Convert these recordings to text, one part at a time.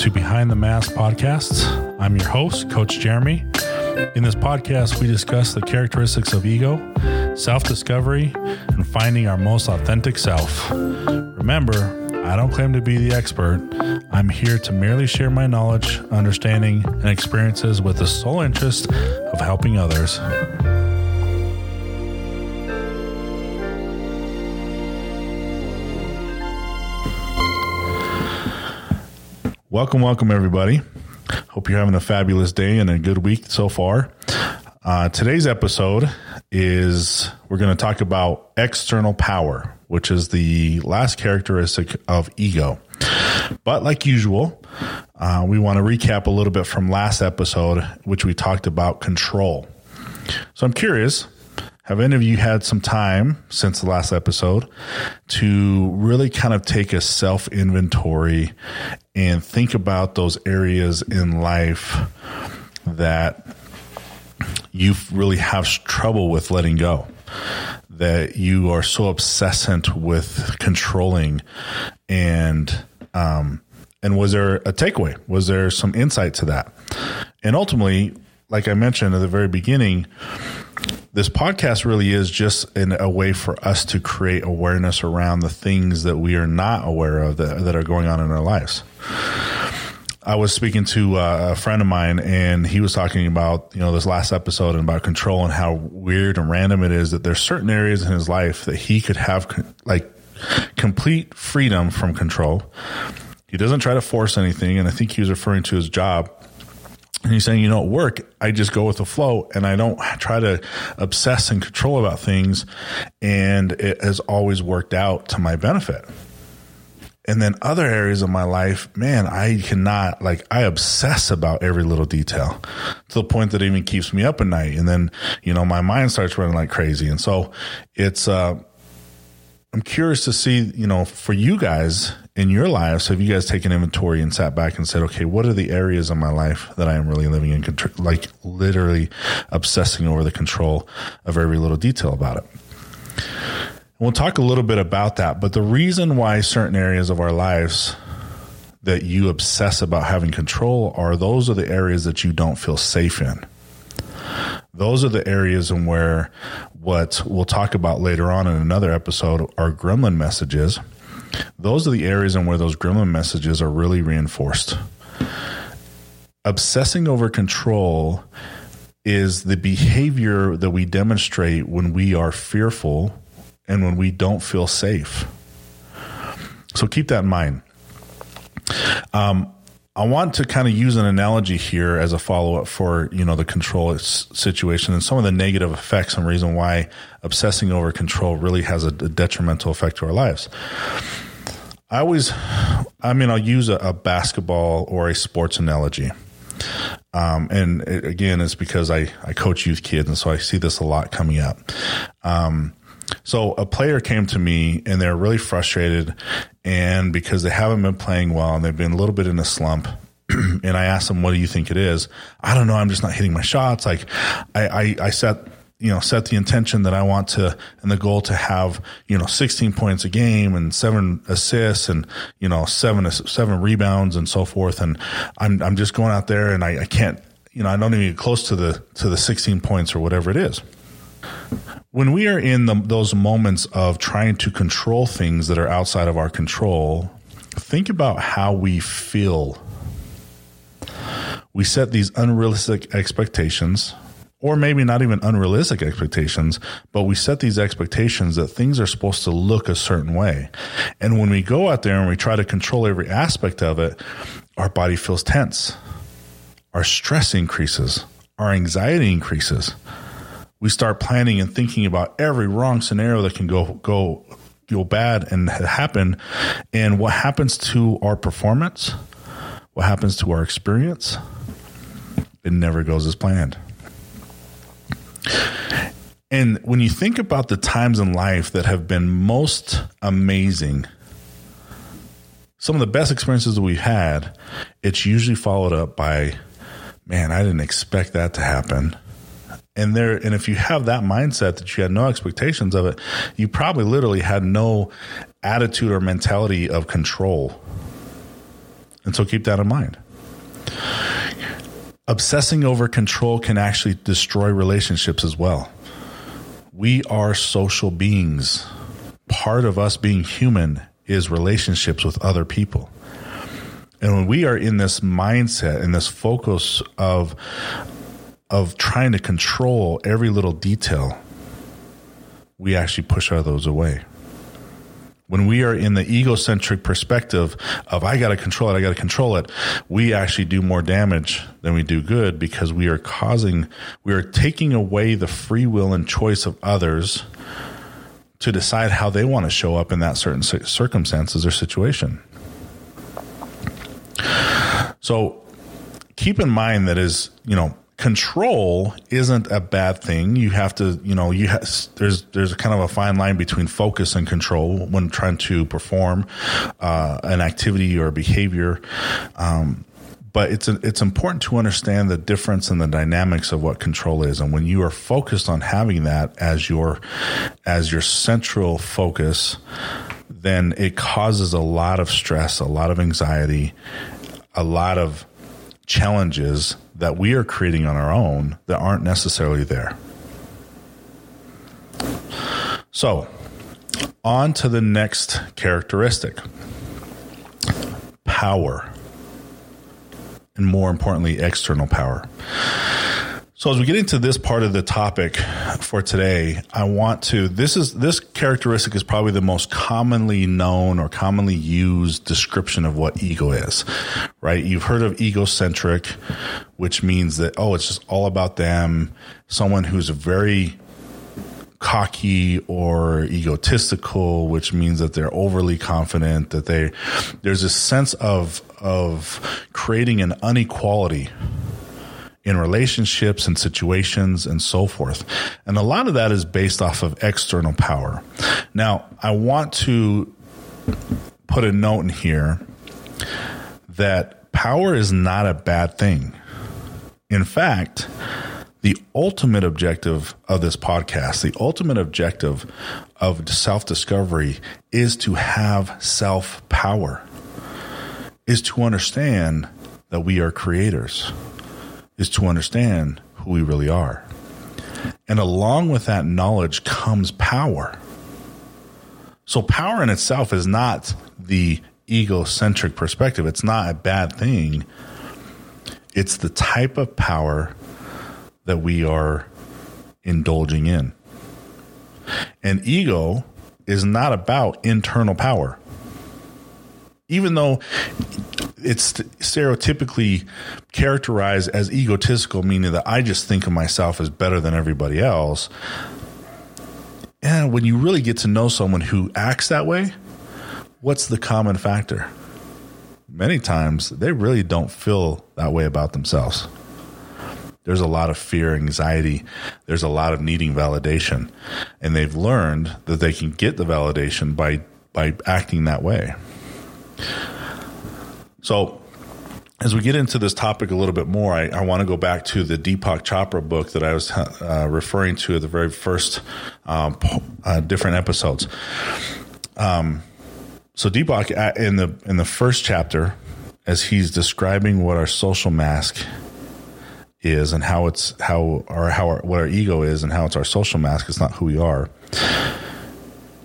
to Behind the Mask podcasts. I'm your host, Coach Jeremy. In this podcast, we discuss the characteristics of ego, self discovery, and finding our most authentic self. Remember, I don't claim to be the expert. I'm here to merely share my knowledge, understanding, and experiences with the sole interest of helping others. Welcome, welcome, everybody. Hope you're having a fabulous day and a good week so far. Uh, today's episode is we're going to talk about external power, which is the last characteristic of ego. But like usual, uh, we want to recap a little bit from last episode, which we talked about control. So I'm curious have any of you had some time since the last episode to really kind of take a self inventory and think about those areas in life that you really have trouble with letting go? That you are so obsessant with controlling and, um, and was there a takeaway? Was there some insight to that? And ultimately, like I mentioned at the very beginning, this podcast really is just in a way for us to create awareness around the things that we are not aware of that, that are going on in our lives. I was speaking to uh, a friend of mine, and he was talking about you know this last episode and about control and how weird and random it is that there's certain areas in his life that he could have like complete freedom from control. He doesn't try to force anything, and I think he was referring to his job and he's saying, you know, at work, I just go with the flow and I don't try to obsess and control about things. And it has always worked out to my benefit. And then other areas of my life, man, I cannot, like, I obsess about every little detail to the point that it even keeps me up at night. And then, you know, my mind starts running like crazy. And so it's, uh, I'm curious to see, you know, for you guys in your lives, have you guys taken inventory and sat back and said, okay, what are the areas of my life that I am really living in, control? like literally obsessing over the control of every little detail about it? We'll talk a little bit about that, but the reason why certain areas of our lives that you obsess about having control are those are the areas that you don't feel safe in. Those are the areas in where what we'll talk about later on in another episode are gremlin messages. Those are the areas in where those gremlin messages are really reinforced. Obsessing over control is the behavior that we demonstrate when we are fearful and when we don't feel safe. So keep that in mind. Um, I want to kind of use an analogy here as a follow up for, you know, the control situation and some of the negative effects and reason why obsessing over control really has a, detrimental effect to our lives. I always, I mean, I'll use a, a basketball or a sports analogy. Um, and it, again, it's because I, I coach youth kids. And so I see this a lot coming up. Um, so a player came to me and they're really frustrated and because they haven't been playing well and they've been a little bit in a slump. and I asked them, what do you think it is? I don't know. I'm just not hitting my shots. Like I, I, I set, you know, set the intention that I want to and the goal to have, you know, 16 points a game and seven assists and, you know, seven, seven rebounds and so forth. And I'm, I'm just going out there and I, I can't, you know, I don't even get close to the, to the 16 points or whatever it is when we are in the, those moments of trying to control things that are outside of our control, think about how we feel. We set these unrealistic expectations, or maybe not even unrealistic expectations, but we set these expectations that things are supposed to look a certain way. And when we go out there and we try to control every aspect of it, our body feels tense, our stress increases, our anxiety increases we start planning and thinking about every wrong scenario that can go go go bad and happen. And what happens to our performance? What happens to our experience? It never goes as planned. And when you think about the times in life that have been most amazing some of the best experiences that we've had it's usually followed up by man i didn't expect that to happen and there and if you have that mindset that you had no expectations of it you probably literally had no attitude or mentality of control And so keep that in mind. Obsessing over control can actually destroy relationships as well. We are social beings. Part of us being human is relationships with other people. And when we are in this mindset and this focus of of trying to control every little detail, we actually push all those away. When we are in the egocentric perspective of I got to control it, I got to control it, we actually do more damage than we do good because we are causing, we are taking away the free will and choice of others to decide how they want to show up in that certain circumstances or situation. So keep in mind that is, you know, control isn't a bad thing. You have to, you know, you there's there's kind of a fine line between focus and control when trying to perform uh, an activity or behavior. Um, but it's it's important to understand the difference in the dynamics of what control is, and when you are focused on having that as your as your central focus, then it causes a lot of stress, a lot of anxiety, a lot of challenges that we are creating on our own that aren't necessarily there. So, on to the next characteristic power. And more importantly, external power. So as we get into this part of the topic for today, I want to this is this characteristic is probably the most commonly known or commonly used description of what ego is. Right? You've heard of egocentric, which means that oh, it's just all about them, someone who's very cocky or egotistical, which means that they're overly confident, that they there's a sense of of creating an inequality in relationships and situations and so forth. And a lot of that is based off of external power. Now, I want to put a note in here that power is not a bad thing. In fact, the ultimate objective of this podcast, the ultimate objective of self discovery is to have self power, is to understand that we are creators is to understand who we really are. And along with that knowledge comes power. So, power in itself is not the egocentric perspective, it's not a bad thing. It's the type of power that we are indulging in. And ego is not about internal power. Even though it's stereotypically characterized as egotistical, meaning that I just think of myself as better than everybody else. And when you really get to know someone who acts that way, what's the common factor? Many times they really don't feel that way about themselves. There's a lot of fear, anxiety. There's a lot of needing validation. And they've learned that they can get the validation by, by acting that way. So, as we get into this topic a little bit more, I, I want to go back to the Deepak Chopra book that I was uh, referring to at the very first um, uh, different episodes. Um, so Deepak uh, in the in the first chapter, as he's describing what our social mask is and how it's how or how our, what our ego is and how it's our social mask, it's not who we are.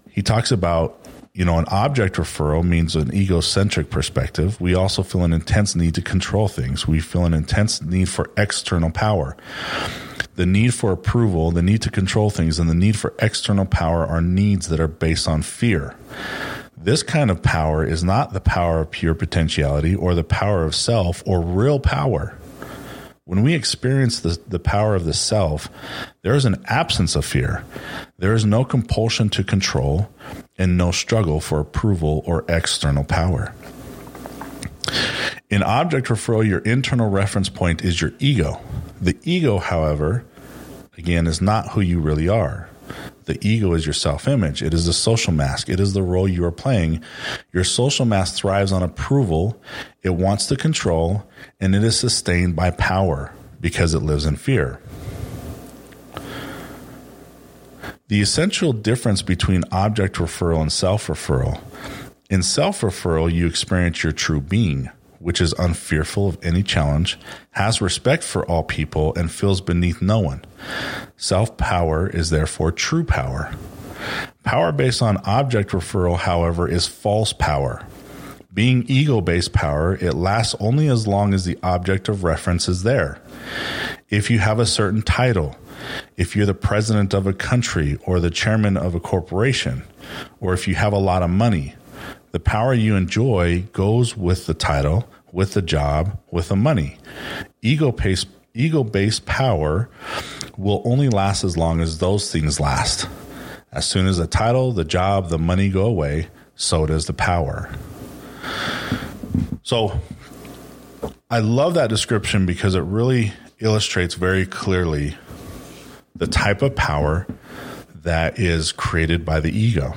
He talks about you know, an object referral means an egocentric perspective. We also feel an intense need to control things. We feel an intense need for external power. The need for approval, the need to control things, and the need for external power are needs that are based on fear. This kind of power is not the power of pure potentiality or the power of self or real power. When we experience the, the power of the self, there is an absence of fear. There is no compulsion to control and no struggle for approval or external power. In object referral, your internal reference point is your ego. The ego, however, again, is not who you really are. The ego is your self image. It is the social mask. It is the role you are playing. Your social mask thrives on approval. It wants to control and it is sustained by power because it lives in fear. The essential difference between object referral and self referral in self referral, you experience your true being, which is unfearful of any challenge, has respect for all people, and feels beneath no one. Self power is therefore true power. Power based on object referral, however, is false power. Being ego based power, it lasts only as long as the object of reference is there. If you have a certain title, if you're the president of a country or the chairman of a corporation, or if you have a lot of money, the power you enjoy goes with the title, with the job, with the money. Ego based ego based power will only last as long as those things last. As soon as the title, the job, the money go away, so does the power. So I love that description because it really illustrates very clearly the type of power that is created by the ego.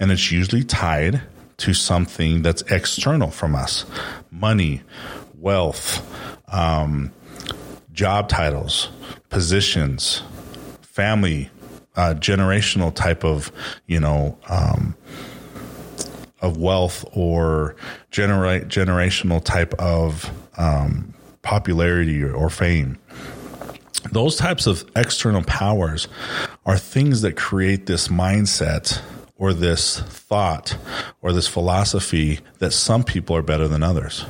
And it's usually tied to something that's external from us money, wealth, um, job titles, positions, family, uh, generational type of, you know, um, of wealth or generate generational type of um, popularity or fame. Those types of external powers are things that create this mindset or this thought or this philosophy that some people are better than others.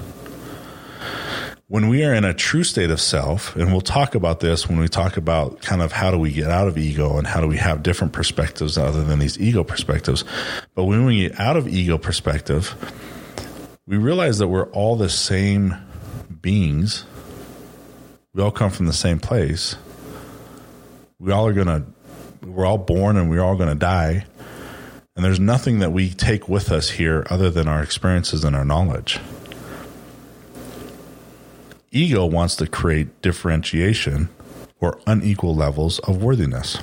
When we are in a true state of self, and we'll talk about this when we talk about kind of how do we get out of ego and how do we have different perspectives other than these ego perspectives. But when we get out of ego perspective, we realize that we're all the same beings. We all come from the same place. We all are going to, we're all born and we're all going to die. And there's nothing that we take with us here other than our experiences and our knowledge. Ego wants to create differentiation or unequal levels of worthiness.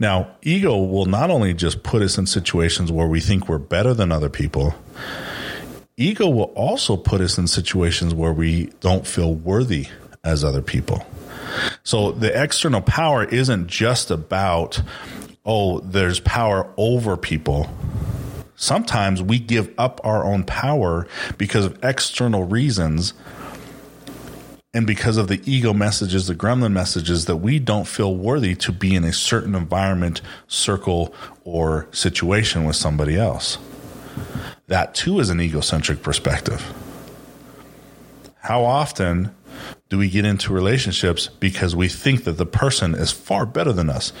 Now, ego will not only just put us in situations where we think we're better than other people, ego will also put us in situations where we don't feel worthy as other people. So the external power isn't just about oh, there's power over people. Sometimes we give up our own power because of external reasons and because of the ego messages, the gremlin messages that we don't feel worthy to be in a certain environment, circle, or situation with somebody else. That too is an egocentric perspective. How often do we get into relationships because we think that the person is far better than us?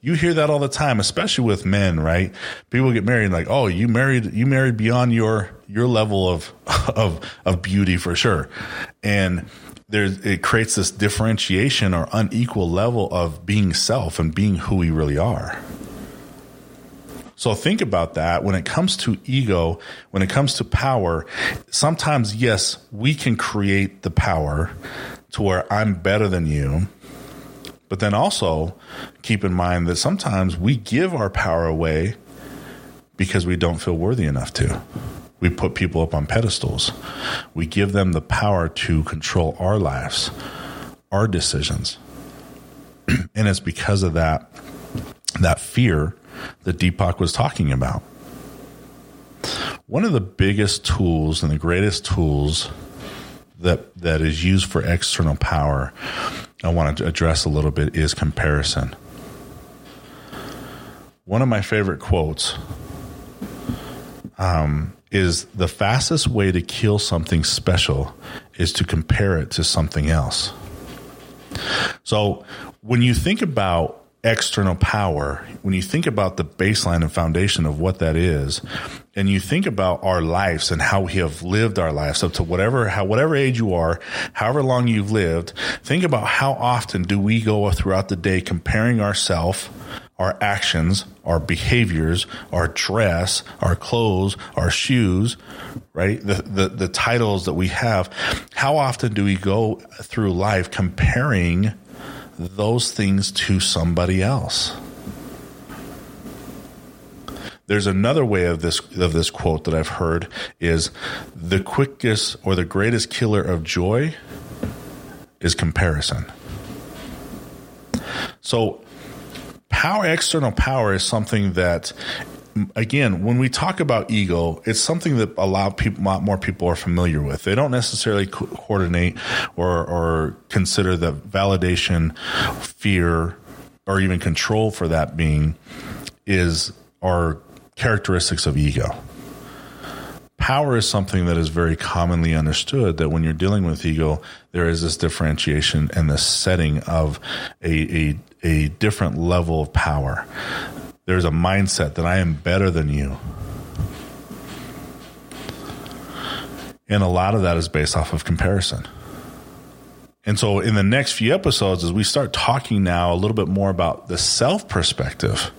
You hear that all the time, especially with men, right? People get married like, "Oh, you married you married beyond your your level of of of beauty for sure." And there's it creates this differentiation or unequal level of being self and being who we really are. So think about that when it comes to ego, when it comes to power, sometimes, yes, we can create the power to where I'm better than you. But then also keep in mind that sometimes we give our power away because we don't feel worthy enough to. We put people up on pedestals. We give them the power to control our lives, our decisions. and it's because of that that fear that Deepak was talking about. One of the biggest tools and the greatest tools that that is used for external power I want to address a little bit is comparison. One of my favorite quotes um, is the fastest way to kill something special is to compare it to something else. So when you think about external power, when you think about the baseline and foundation of what that is, and you think about our lives and how we have lived our lives up to whatever, how, whatever age you are, however long you've lived, think about how often do we go throughout the day comparing ourselves, our actions, our behaviors, our dress, our clothes, our shoes, right? The, the, the titles that we have. How often do we go through life comparing those things to somebody else. There's another way of this of this quote that I've heard is the quickest or the greatest killer of joy is comparison. So power external power is something that again, when we talk about ego, it's something that a lot people, a lot more people are familiar with. They don't necessarily co- coordinate or, or consider the validation, fear, or even control for that being is are characteristics of ego. Power is something that is very commonly understood that when you're dealing with ego, there is this differentiation and the setting of a, a, a different level of power. There's a mindset that I am better than you. And a lot of that is based off of comparison. And so, in the next few episodes, as we start talking now a little bit more about the self perspective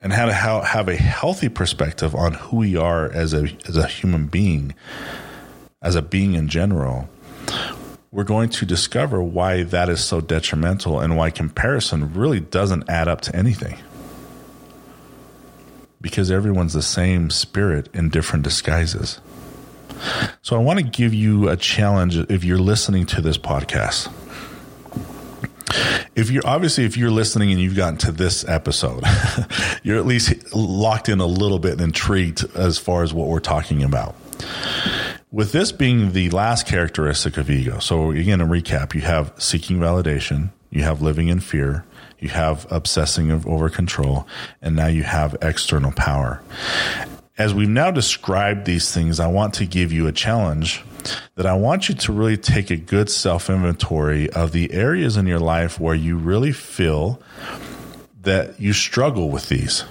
and how to have a healthy perspective on who we are as a as a human being, as a being in general, we're going to discover why that is so detrimental and why comparison really doesn't add up to anything. Because everyone's the same spirit in different disguises. So I want to give you a challenge if you're listening to this podcast. If you're obviously if you're listening and you've gotten to this episode, you're at least locked in a little bit and intrigued as far as what we're talking about. With this being the last characteristic of ego, so again, a recap, you have seeking validation, you have living in fear, you have obsessing over control, and now you have external power as we've now described these things, I want to give you a challenge that I want you to really take a good self inventory of the areas in your life where you really feel that you struggle with these.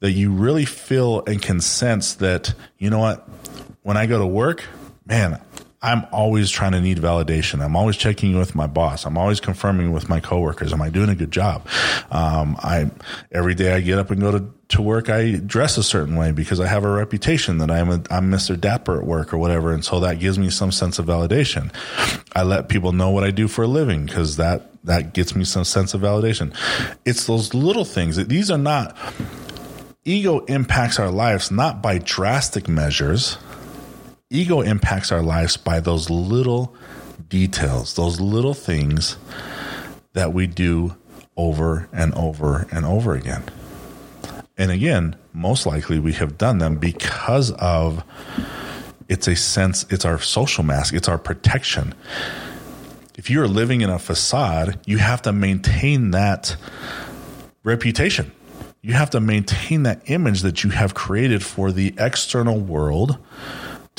That you really feel and can sense that, you know what, when I go to work, man, I'm always trying to need validation. I'm always checking with my boss. I'm always confirming with my coworkers. Am I doing a good job? Um, I every day I get up and go to, to work. I dress a certain way because I have a reputation that I'm a, I'm Mr. Dapper at work or whatever, and so that gives me some sense of validation. I let people know what I do for a living because that that gets me some sense of validation. It's those little things. These are not ego impacts our lives not by drastic measures ego impacts our lives by those little details, those little things that we do over and over and over again. And again, most likely we have done them because of it's a sense, it's our social mask, it's our protection. If you're living in a facade, you have to maintain that reputation. You have to maintain that image that you have created for the external world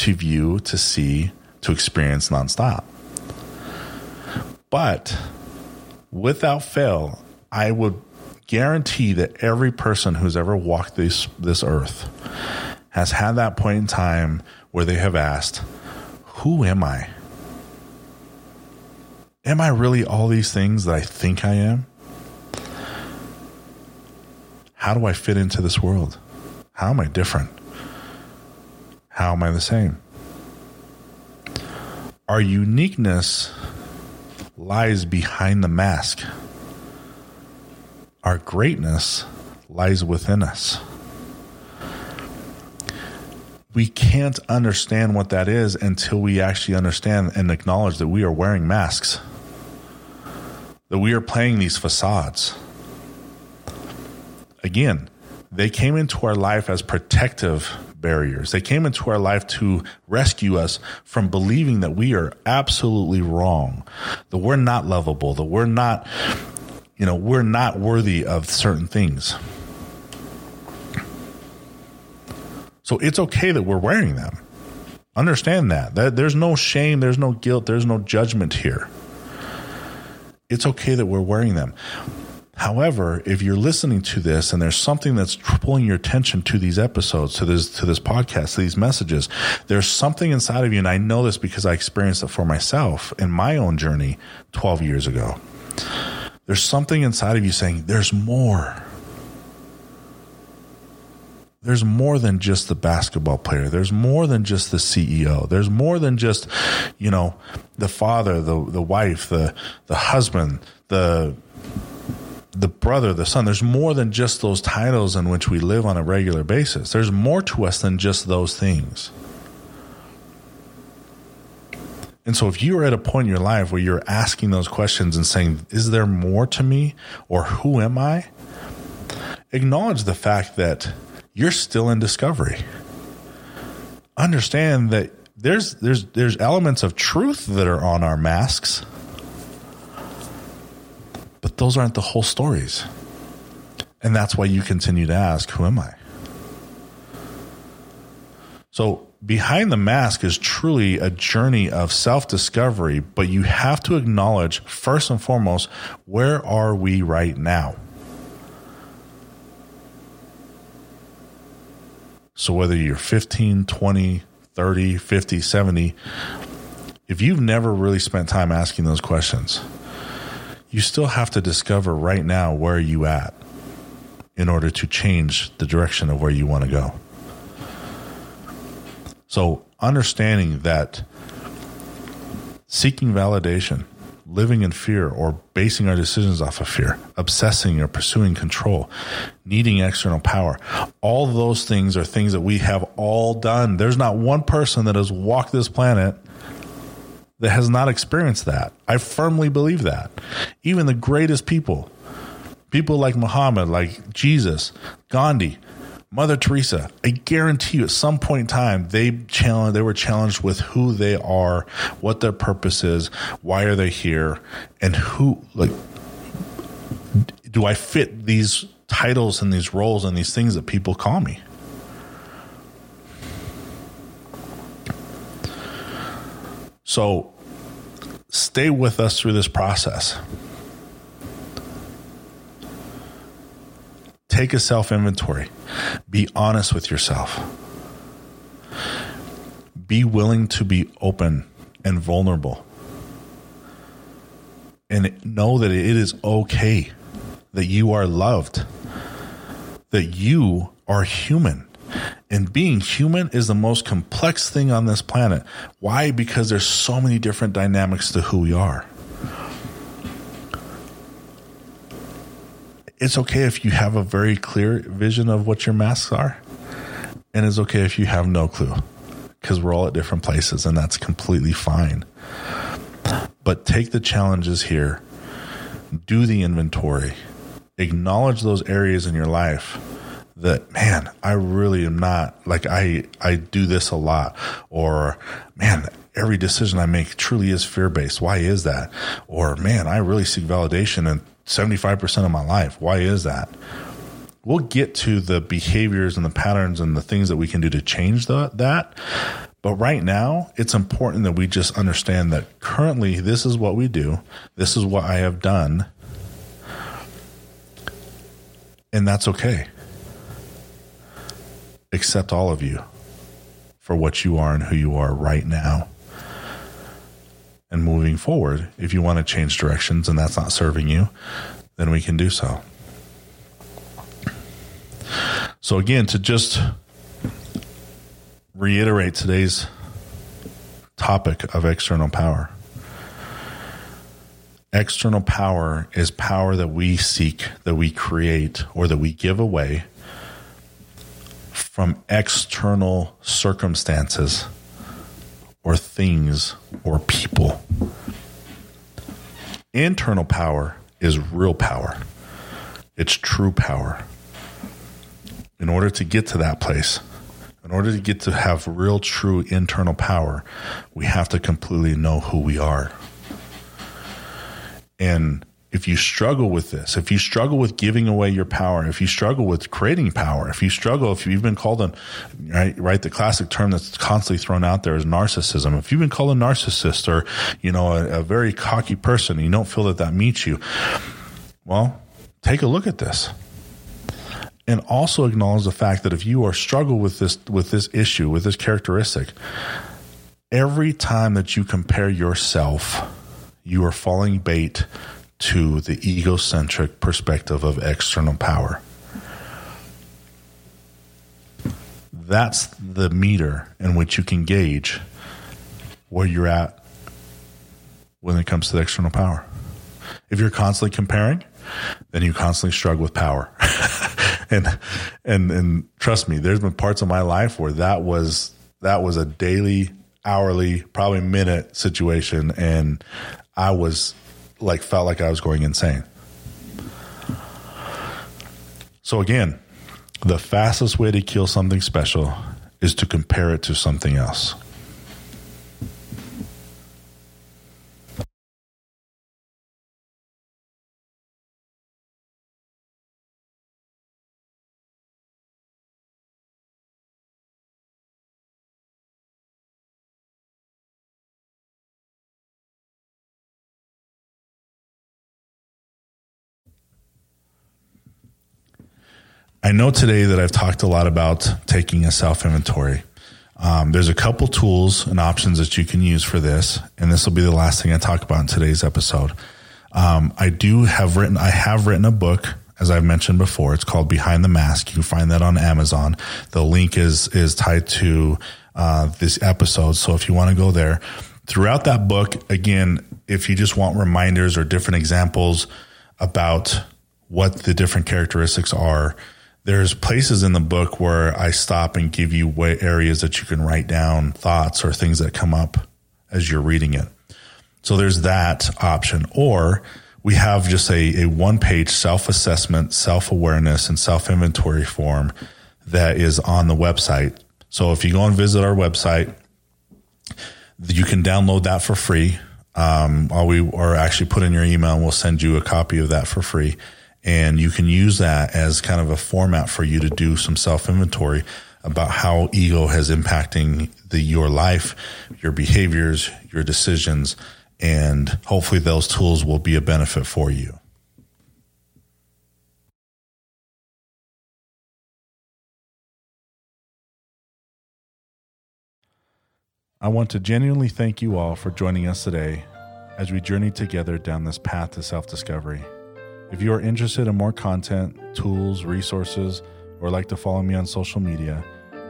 to view, to see, to experience nonstop. But without fail, I would guarantee that every person who's ever walked this this earth has had that point in time where they have asked, "Who am I? Am I really all these things that I think I am? How do I fit into this world? How am I different?" How am I the same? Our uniqueness lies behind the mask. Our greatness lies within us. We can't understand what that is until we actually understand and acknowledge that we are wearing masks, that we are playing these facades. Again, they came into our life as protective barriers. They came into our life to rescue us from believing that we are absolutely wrong, that we're not lovable, that we're not, you know, we're not worthy of certain things. So it's okay that we're wearing them. Understand that. that. There's no shame, there's no guilt, there's no judgment here. It's okay that we're wearing them. However, if you're listening to this and there's something that's pulling your attention to these episodes, to this, to this podcast, to these messages, there's something inside of you. And I know this because I experienced it for myself in my own journey 12 years ago. There's something inside of you saying, there's more. There's more than just the basketball player. There's more than just the CEO. There's more than just, you know, the father, the, the wife, the, the husband, the, the brother, the son. There's more than just those titles in which we live on a regular basis. There's more to us than just those things. And so, if you are at a point in your life where you're asking those questions and saying, Is there more to me? Or who am I? acknowledge the fact that you're still in discovery. Understand that there's there's there's elements of truth that are on our masks. Those aren't the whole stories. And that's why you continue to ask, who am I? So behind the mask is truly a journey of self discovery, but you have to acknowledge first and foremost, where are we right now? So whether you're 15, 20, 30, 50, 70, if you've never really spent time asking those questions, you still have to discover right now where you at in order to change the direction of where you want to go. So understanding that seeking validation, living in fear or basing our decisions off of fear, obsessing or pursuing control, needing external power. All those things are things that we have all done. There's not one person that has walked this planet that has not experienced that. I firmly believe that. Even the greatest people, people like Muhammad, like Jesus, Gandhi, Mother Teresa, I guarantee you at some point in time they challenge they were challenged with who they are, what their purpose is, why are they here, and who like do I fit these titles and these roles and these things that people call me? So stay with us through this process. Take a self inventory. Be honest with yourself. Be willing to be open and vulnerable. And know that it is okay, that you are loved, that you are human. And being human is the most complex thing on this planet. Why? Because there's so many different dynamics to who we are. it's okay if you have a very clear vision of what your masks are. And it's okay if you have no clue because we're all at different places and that's completely fine. But take the challenges here, do the inventory, acknowledge those areas in your life that man i really am not like i i do this a lot or man every decision i make truly is fear based why is that or man i really seek validation in 75% of my life. Why is that? We'll get to the behaviors and the patterns and the things that we can do to change the, that. But right now, it's important that we just understand that currently this is what we do. This is what I have done. And that's okay. Accept all of you for what you are and who you are right now and moving forward, if you want to change directions and that's not serving you, then we can do so. So, again, to just reiterate today's topic of external power external power is power that we seek, that we create, or that we give away from external circumstances or things or people. Internal power is real power, it's true power. In order to get to that place, in order to get to have real, true internal power, we have to completely know who we are. And if you struggle with this, if you struggle with giving away your power, if you struggle with creating power, if you struggle, if you've been called on, right, right, the classic term that's constantly thrown out there is narcissism. If you've been called a narcissist or, you know, a, a very cocky person, you don't feel that that meets you, well, take a look at this. And also acknowledge the fact that if you are struggle with this, with this issue, with this characteristic, every time that you compare yourself, you are falling bait to the egocentric perspective of external power. That's the meter in which you can gauge where you're at when it comes to the external power. If you're constantly comparing, then you constantly struggle with power. and and and trust me, there's been parts of my life where that was that was a daily, hourly, probably minute situation and I was like felt like I was going insane. So, again, the fastest way to kill something special is to compare it to something else. I know today that I've talked a lot about taking a self inventory. Um, there's a couple tools and options that you can use for this, and this will be the last thing I talk about in today's episode. Um, I do have written, I have written a book, as I've mentioned before. It's called Behind the Mask. You can find that on Amazon. The link is is tied to uh, this episode, so if you want to go there, throughout that book, again, if you just want reminders or different examples about what the different characteristics are there's places in the book where I stop and give you areas that you can write down thoughts or things that come up as you're reading it. So there's that option. Or we have just a, a one page self assessment, self awareness, and self inventory form that is on the website. So if you go and visit our website, you can download that for free. Um, or we or actually put in your email and we'll send you a copy of that for free. And you can use that as kind of a format for you to do some self inventory about how ego has impacting the, your life, your behaviors, your decisions, and hopefully those tools will be a benefit for you. I want to genuinely thank you all for joining us today as we journey together down this path to self discovery. If you are interested in more content, tools, resources, or like to follow me on social media,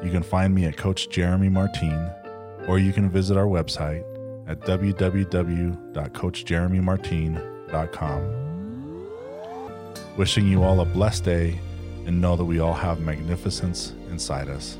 you can find me at Coach Jeremy Martin, or you can visit our website at www.coachjeremymartin.com. Wishing you all a blessed day and know that we all have magnificence inside us.